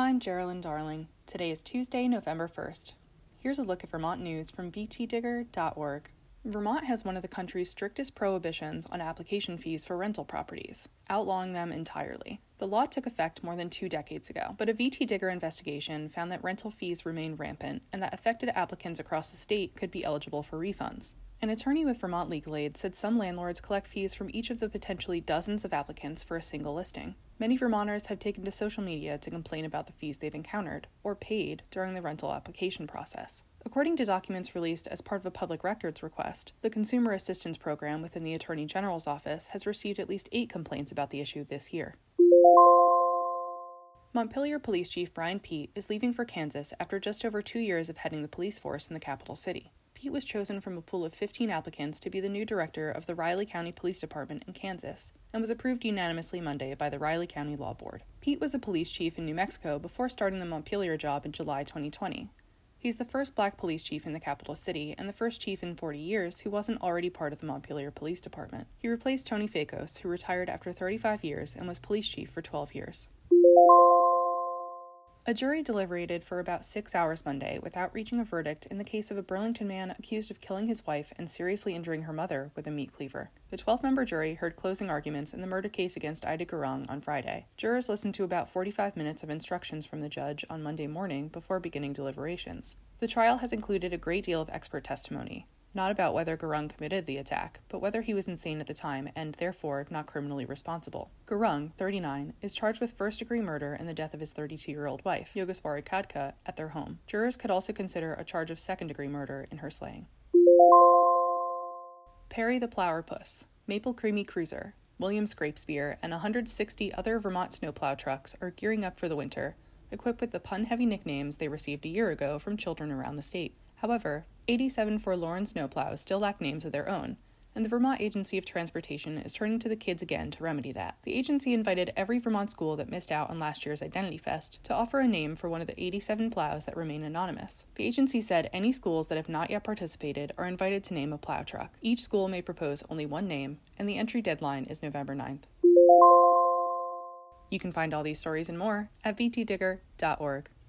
I'm Geraldine Darling. Today is Tuesday, November 1st. Here's a look at Vermont news from vtdigger.org. Vermont has one of the country's strictest prohibitions on application fees for rental properties, outlawing them entirely. The law took effect more than two decades ago, but a VT Digger investigation found that rental fees remain rampant and that affected applicants across the state could be eligible for refunds. An attorney with Vermont Legal Aid said some landlords collect fees from each of the potentially dozens of applicants for a single listing. Many Vermonters have taken to social media to complain about the fees they've encountered or paid during the rental application process. According to documents released as part of a public records request, the Consumer Assistance Program within the Attorney General's office has received at least eight complaints about the issue this year. Montpelier Police Chief Brian Peete is leaving for Kansas after just over two years of heading the police force in the capital city. Peete was chosen from a pool of 15 applicants to be the new director of the Riley County Police Department in Kansas and was approved unanimously Monday by the Riley County Law Board. Peete was a police chief in New Mexico before starting the Montpelier job in July 2020. He's the first black police chief in the capital city and the first chief in 40 years who wasn't already part of the Montpelier Police Department. He replaced Tony Facos, who retired after 35 years and was police chief for 12 years. A jury deliberated for about six hours Monday without reaching a verdict in the case of a Burlington man accused of killing his wife and seriously injuring her mother with a meat cleaver. The 12 member jury heard closing arguments in the murder case against Aita Gurung on Friday. Jurors listened to about 45 minutes of instructions from the judge on Monday morning before beginning deliberations. The trial has included a great deal of expert testimony not about whether Gurung committed the attack, but whether he was insane at the time and therefore not criminally responsible. Gurung, 39, is charged with first degree murder in the death of his 32 year old wife, Yogeswari Khadka, at their home. Jurors could also consider a charge of second degree murder in her slaying. Perry the Plowerpuss, Maple Creamy Cruiser, William Scrapespear, and 160 other Vermont snowplow trucks are gearing up for the winter, equipped with the pun heavy nicknames they received a year ago from children around the state. However, 87 forlorn snowplows still lack names of their own, and the Vermont Agency of Transportation is turning to the kids again to remedy that. The agency invited every Vermont school that missed out on last year's Identity Fest to offer a name for one of the 87 plows that remain anonymous. The agency said any schools that have not yet participated are invited to name a plow truck. Each school may propose only one name, and the entry deadline is November 9th. You can find all these stories and more at vtdigger.org.